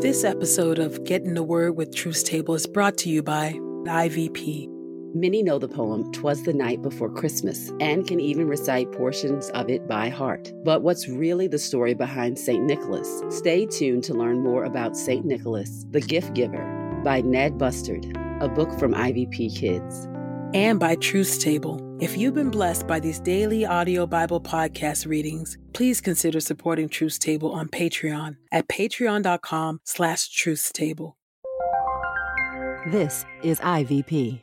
This episode of Get in the Word with Truth Table is brought to you by IVP. Many know the poem Twas the Night Before Christmas and can even recite portions of it by heart. But what's really the story behind St. Nicholas? Stay tuned to learn more about St. Nicholas, the Gift Giver, by Ned Bustard, a book from IVP Kids. And by Truth Table. If you've been blessed by these daily audio Bible podcast readings, please consider supporting Truth Table on Patreon at patreon.com slash truthstable. This is IVP.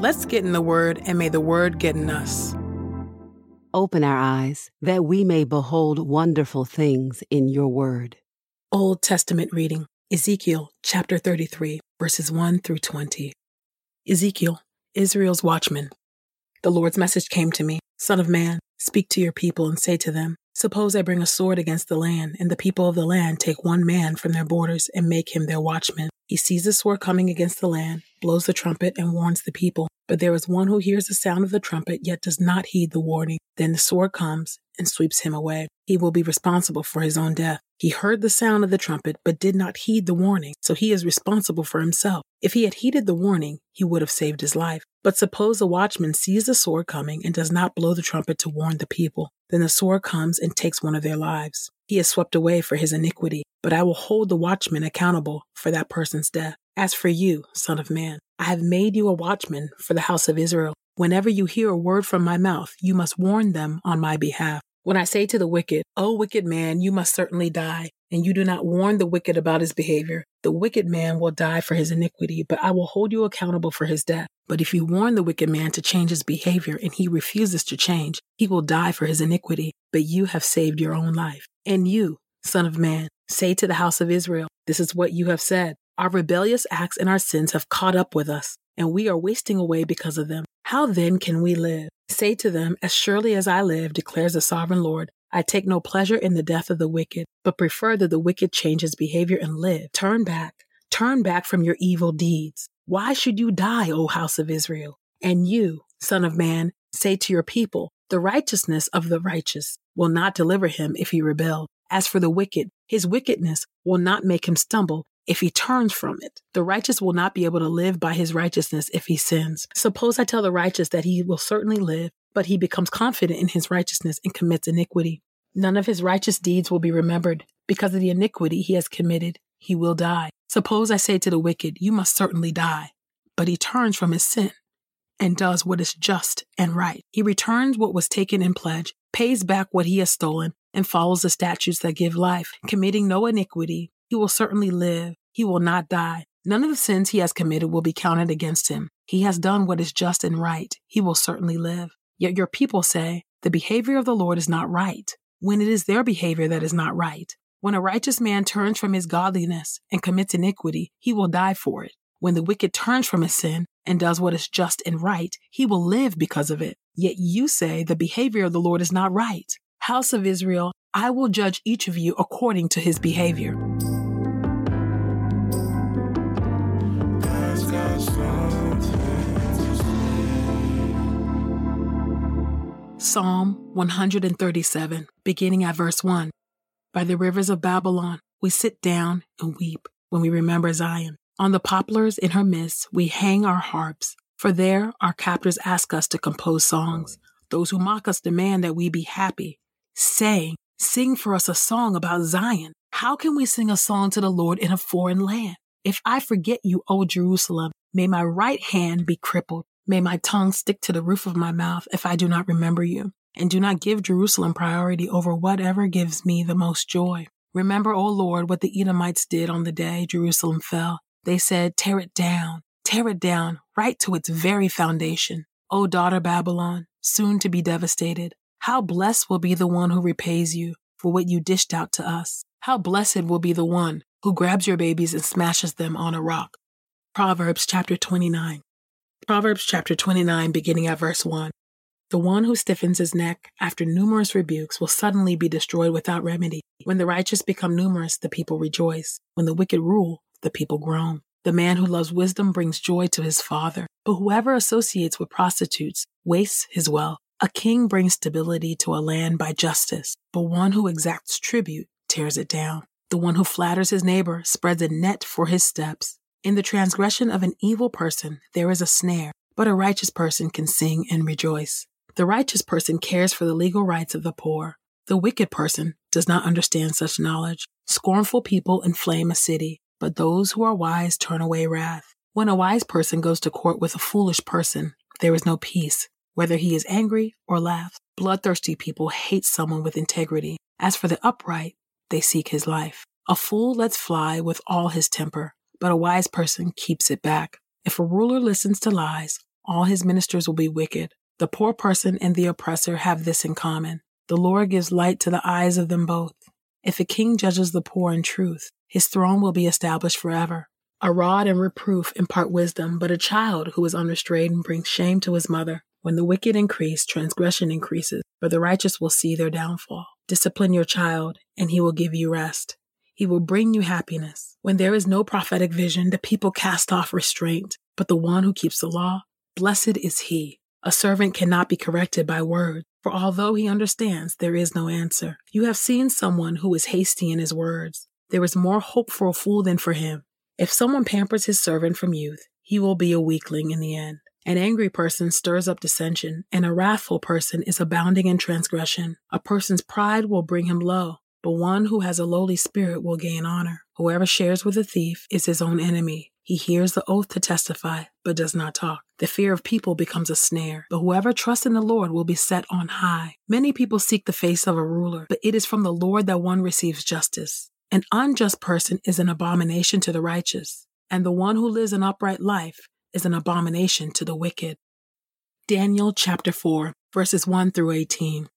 Let's get in the Word, and may the Word get in us. Open our eyes that we may behold wonderful things in your word. Old Testament reading Ezekiel chapter 33, verses 1 through 20. Ezekiel, Israel's watchman. The Lord's message came to me Son of man, speak to your people and say to them, Suppose I bring a sword against the land, and the people of the land take one man from their borders and make him their watchman. He sees the sword coming against the land, blows the trumpet, and warns the people. But there is one who hears the sound of the trumpet, yet does not heed the warning. Then the sword comes and sweeps him away. He will be responsible for his own death. He heard the sound of the trumpet, but did not heed the warning, so he is responsible for himself. If he had heeded the warning, he would have saved his life. But suppose a watchman sees the sword coming and does not blow the trumpet to warn the people. Then the sword comes and takes one of their lives. He is swept away for his iniquity, but I will hold the watchman accountable for that person's death. As for you, Son of Man, I have made you a watchman for the house of Israel. Whenever you hear a word from my mouth, you must warn them on my behalf. When I say to the wicked, O wicked man, you must certainly die, and you do not warn the wicked about his behavior, the wicked man will die for his iniquity, but I will hold you accountable for his death. But if you warn the wicked man to change his behavior and he refuses to change, he will die for his iniquity, but you have saved your own life. And you, Son of Man, say to the house of Israel, This is what you have said. Our rebellious acts and our sins have caught up with us, and we are wasting away because of them. How then can we live? Say to them, As surely as I live, declares the sovereign Lord, I take no pleasure in the death of the wicked, but prefer that the wicked change his behavior and live. Turn back, turn back from your evil deeds. Why should you die, O house of Israel? And you, Son of Man, say to your people, The righteousness of the righteous will not deliver him if he rebel. As for the wicked, his wickedness will not make him stumble if he turns from it. The righteous will not be able to live by his righteousness if he sins. Suppose I tell the righteous that he will certainly live, but he becomes confident in his righteousness and commits iniquity. None of his righteous deeds will be remembered. Because of the iniquity he has committed, he will die. Suppose I say to the wicked, You must certainly die. But he turns from his sin and does what is just and right. He returns what was taken in pledge, pays back what he has stolen, and follows the statutes that give life, committing no iniquity. He will certainly live. He will not die. None of the sins he has committed will be counted against him. He has done what is just and right. He will certainly live. Yet your people say, The behavior of the Lord is not right, when it is their behavior that is not right. When a righteous man turns from his godliness and commits iniquity, he will die for it. When the wicked turns from his sin and does what is just and right, he will live because of it. Yet you say the behavior of the Lord is not right. House of Israel, I will judge each of you according to his behavior. Psalm 137, beginning at verse 1. By the rivers of Babylon, we sit down and weep when we remember Zion. On the poplars in her midst, we hang our harps. For there our captors ask us to compose songs. Those who mock us demand that we be happy, saying, Sing for us a song about Zion. How can we sing a song to the Lord in a foreign land? If I forget you, O Jerusalem, may my right hand be crippled. May my tongue stick to the roof of my mouth if I do not remember you. And do not give Jerusalem priority over whatever gives me the most joy. Remember, O Lord, what the Edomites did on the day Jerusalem fell. They said, Tear it down, tear it down, right to its very foundation. O daughter Babylon, soon to be devastated, how blessed will be the one who repays you for what you dished out to us. How blessed will be the one who grabs your babies and smashes them on a rock. Proverbs chapter 29. Proverbs chapter 29, beginning at verse 1. The one who stiffens his neck after numerous rebukes will suddenly be destroyed without remedy. When the righteous become numerous, the people rejoice. When the wicked rule, the people groan. The man who loves wisdom brings joy to his father, but whoever associates with prostitutes wastes his wealth. A king brings stability to a land by justice, but one who exacts tribute tears it down. The one who flatters his neighbor spreads a net for his steps. In the transgression of an evil person, there is a snare, but a righteous person can sing and rejoice. The righteous person cares for the legal rights of the poor. The wicked person does not understand such knowledge. Scornful people inflame a city, but those who are wise turn away wrath. When a wise person goes to court with a foolish person, there is no peace, whether he is angry or laughs. Bloodthirsty people hate someone with integrity. As for the upright, they seek his life. A fool lets fly with all his temper, but a wise person keeps it back. If a ruler listens to lies, all his ministers will be wicked. The poor person and the oppressor have this in common. The Lord gives light to the eyes of them both. If a king judges the poor in truth, his throne will be established forever. A rod and reproof impart wisdom, but a child who is unrestrained brings shame to his mother. When the wicked increase, transgression increases, but the righteous will see their downfall. Discipline your child, and he will give you rest. He will bring you happiness. When there is no prophetic vision, the people cast off restraint, but the one who keeps the law, blessed is he. A servant cannot be corrected by words, for although he understands, there is no answer. You have seen someone who is hasty in his words. There is more hope for a fool than for him. If someone pampers his servant from youth, he will be a weakling in the end. An angry person stirs up dissension, and a wrathful person is abounding in transgression. A person's pride will bring him low, but one who has a lowly spirit will gain honor. Whoever shares with a thief is his own enemy. He hears the oath to testify, but does not talk. The fear of people becomes a snare, but whoever trusts in the Lord will be set on high. Many people seek the face of a ruler, but it is from the Lord that one receives justice. An unjust person is an abomination to the righteous, and the one who lives an upright life is an abomination to the wicked. Daniel chapter 4, verses 1 through 18.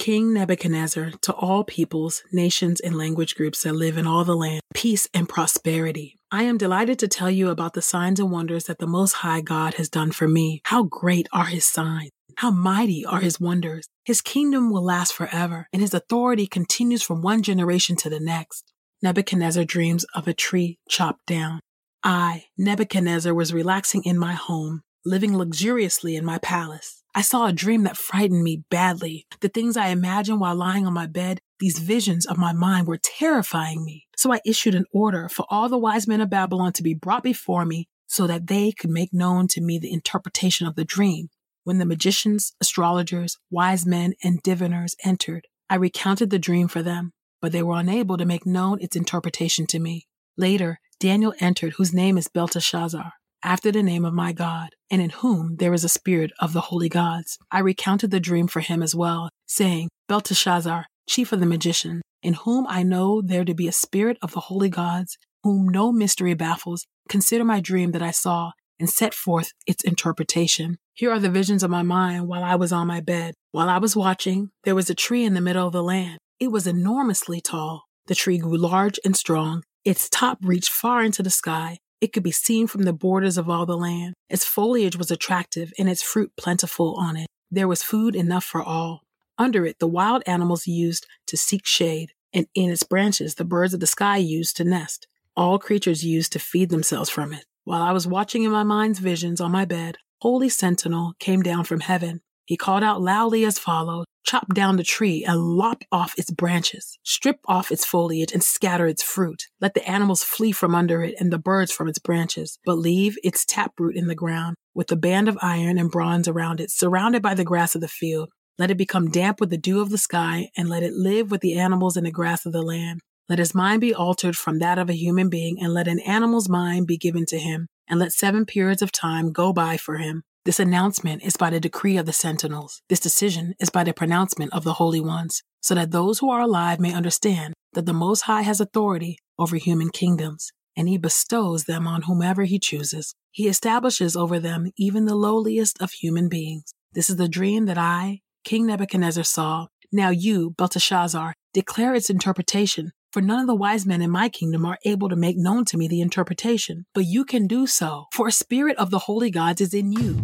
King Nebuchadnezzar, to all peoples, nations, and language groups that live in all the land, peace and prosperity. I am delighted to tell you about the signs and wonders that the Most High God has done for me. How great are his signs! How mighty are his wonders! His kingdom will last forever, and his authority continues from one generation to the next. Nebuchadnezzar dreams of a tree chopped down. I, Nebuchadnezzar, was relaxing in my home, living luxuriously in my palace. I saw a dream that frightened me badly. The things I imagined while lying on my bed, these visions of my mind were terrifying me. So I issued an order for all the wise men of Babylon to be brought before me so that they could make known to me the interpretation of the dream. When the magicians, astrologers, wise men, and diviners entered, I recounted the dream for them, but they were unable to make known its interpretation to me. Later, Daniel entered, whose name is Belteshazzar after the name of my God, and in whom there is a spirit of the holy gods. I recounted the dream for him as well, saying, Belteshazzar, chief of the magicians, in whom I know there to be a spirit of the holy gods, whom no mystery baffles, consider my dream that I saw and set forth its interpretation. Here are the visions of my mind while I was on my bed. While I was watching, there was a tree in the middle of the land. It was enormously tall. The tree grew large and strong. Its top reached far into the sky, it could be seen from the borders of all the land. Its foliage was attractive and its fruit plentiful on it. There was food enough for all. Under it, the wild animals used to seek shade, and in its branches, the birds of the sky used to nest. All creatures used to feed themselves from it. While I was watching in my mind's visions on my bed, Holy Sentinel came down from heaven. He called out loudly as follows Chop down the tree and lop off its branches, strip off its foliage and scatter its fruit. Let the animals flee from under it and the birds from its branches, but leave its taproot in the ground, with a band of iron and bronze around it, surrounded by the grass of the field. Let it become damp with the dew of the sky, and let it live with the animals in the grass of the land. Let his mind be altered from that of a human being, and let an animal's mind be given to him, and let seven periods of time go by for him. This announcement is by the decree of the sentinels. This decision is by the pronouncement of the holy ones, so that those who are alive may understand that the Most High has authority over human kingdoms, and he bestows them on whomever he chooses. He establishes over them even the lowliest of human beings. This is the dream that I, King Nebuchadnezzar, saw. Now you, Belteshazzar, declare its interpretation, for none of the wise men in my kingdom are able to make known to me the interpretation, but you can do so, for a spirit of the holy gods is in you.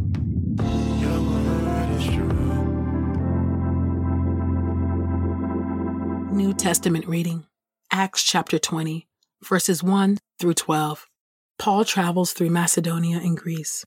New Testament reading Acts chapter 20, verses 1 through 12. Paul travels through Macedonia and Greece.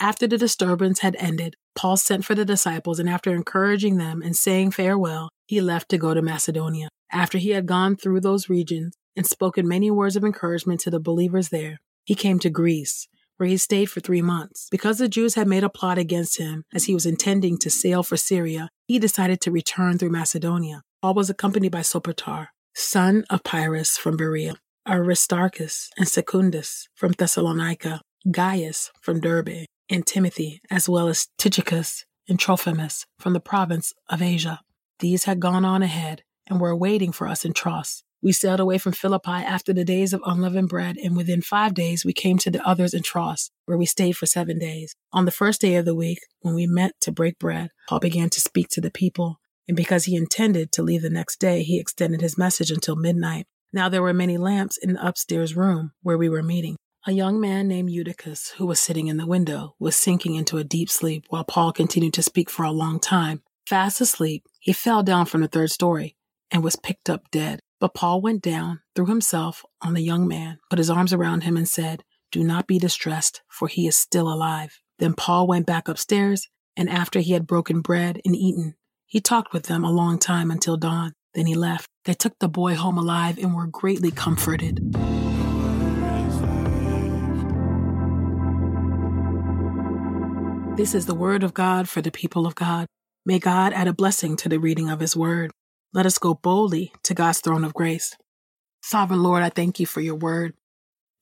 After the disturbance had ended, Paul sent for the disciples, and after encouraging them and saying farewell, he left to go to Macedonia. After he had gone through those regions and spoken many words of encouragement to the believers there, he came to Greece, where he stayed for three months. Because the Jews had made a plot against him as he was intending to sail for Syria, he decided to return through Macedonia. Paul was accompanied by Sopater, son of Pyrrhus from Berea, Aristarchus and Secundus from Thessalonica, Gaius from Derbe, and Timothy, as well as Tychicus and Trophimus from the province of Asia. These had gone on ahead and were waiting for us in Troas. We sailed away from Philippi after the days of unleavened bread, and within five days we came to the others in Troas, where we stayed for seven days. On the first day of the week, when we met to break bread, Paul began to speak to the people, and because he intended to leave the next day, he extended his message until midnight. Now there were many lamps in the upstairs room where we were meeting. A young man named Eutychus, who was sitting in the window, was sinking into a deep sleep while Paul continued to speak for a long time. Fast asleep, he fell down from the third story and was picked up dead. But Paul went down, threw himself on the young man, put his arms around him, and said, Do not be distressed, for he is still alive. Then Paul went back upstairs, and after he had broken bread and eaten, he talked with them a long time until dawn. Then he left. They took the boy home alive and were greatly comforted. This is the word of God for the people of God. May God add a blessing to the reading of his word. Let us go boldly to God's throne of grace. Sovereign Lord, I thank you for your word.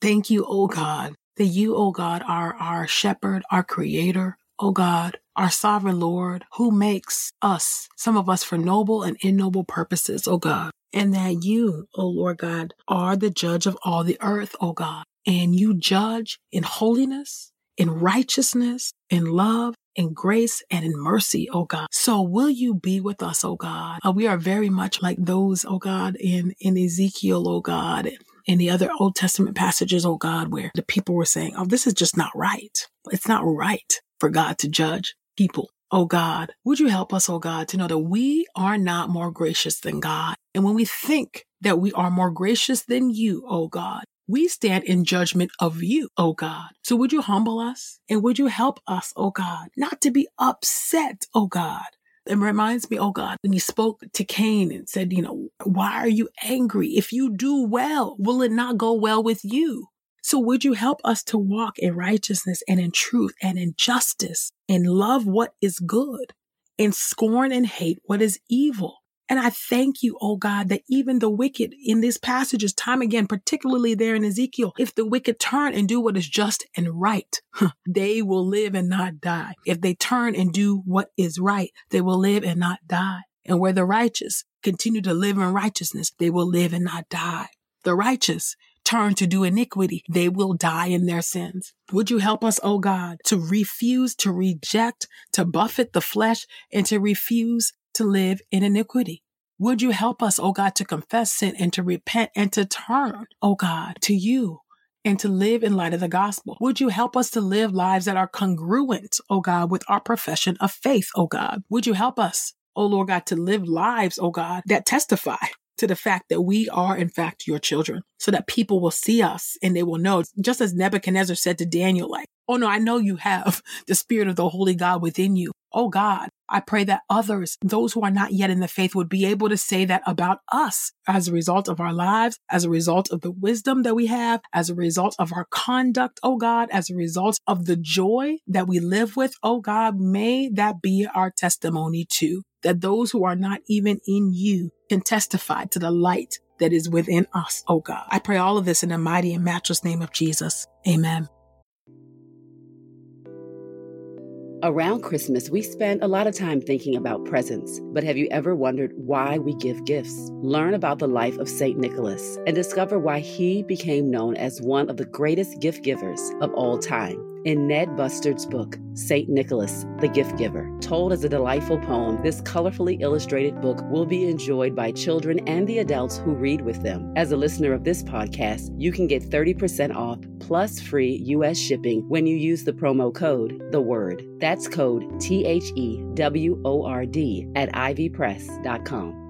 Thank you, O God, that you, O God, are our shepherd, our creator, O God, our sovereign Lord, who makes us, some of us for noble and ignoble purposes, O God. And that you, O Lord God, are the judge of all the earth, O God. And you judge in holiness in righteousness, in love, in grace, and in mercy, oh God. So will you be with us, oh God? Uh, we are very much like those, oh God, in, in Ezekiel, oh God, in the other Old Testament passages, oh God, where the people were saying, oh, this is just not right. It's not right for God to judge people. Oh God, would you help us, oh God, to know that we are not more gracious than God. And when we think that we are more gracious than you, oh God, we stand in judgment of you, oh God. So would you humble us and would you help us, oh God, not to be upset, oh God. It reminds me, oh God, when you spoke to Cain and said, you know, why are you angry? If you do well, will it not go well with you? So would you help us to walk in righteousness and in truth and in justice and love what is good and scorn and hate what is evil? And I thank you, oh God, that even the wicked in these passages, time again, particularly there in Ezekiel, if the wicked turn and do what is just and right, they will live and not die. If they turn and do what is right, they will live and not die. And where the righteous continue to live in righteousness, they will live and not die. The righteous turn to do iniquity, they will die in their sins. Would you help us, oh God, to refuse, to reject, to buffet the flesh, and to refuse to live in iniquity. Would you help us, oh God, to confess sin and to repent and to turn, oh God, to you and to live in light of the gospel? Would you help us to live lives that are congruent, oh God, with our profession of faith, oh God? Would you help us, oh Lord God, to live lives, oh God, that testify to the fact that we are in fact your children so that people will see us and they will know just as Nebuchadnezzar said to Daniel like Oh no, I know you have the spirit of the Holy God within you. Oh God, I pray that others, those who are not yet in the faith, would be able to say that about us as a result of our lives, as a result of the wisdom that we have, as a result of our conduct, oh God, as a result of the joy that we live with, oh God, may that be our testimony too. That those who are not even in you can testify to the light that is within us, oh God. I pray all of this in the mighty and matchless name of Jesus. Amen. Around Christmas, we spend a lot of time thinking about presents, but have you ever wondered why we give gifts? Learn about the life of St. Nicholas and discover why he became known as one of the greatest gift givers of all time. In Ned Bustard's book, St. Nicholas, the Gift Giver, told as a delightful poem, this colorfully illustrated book will be enjoyed by children and the adults who read with them. As a listener of this podcast, you can get 30% off plus free U.S. shipping when you use the promo code, The Word. That's code T H E W O R D at ivpress.com.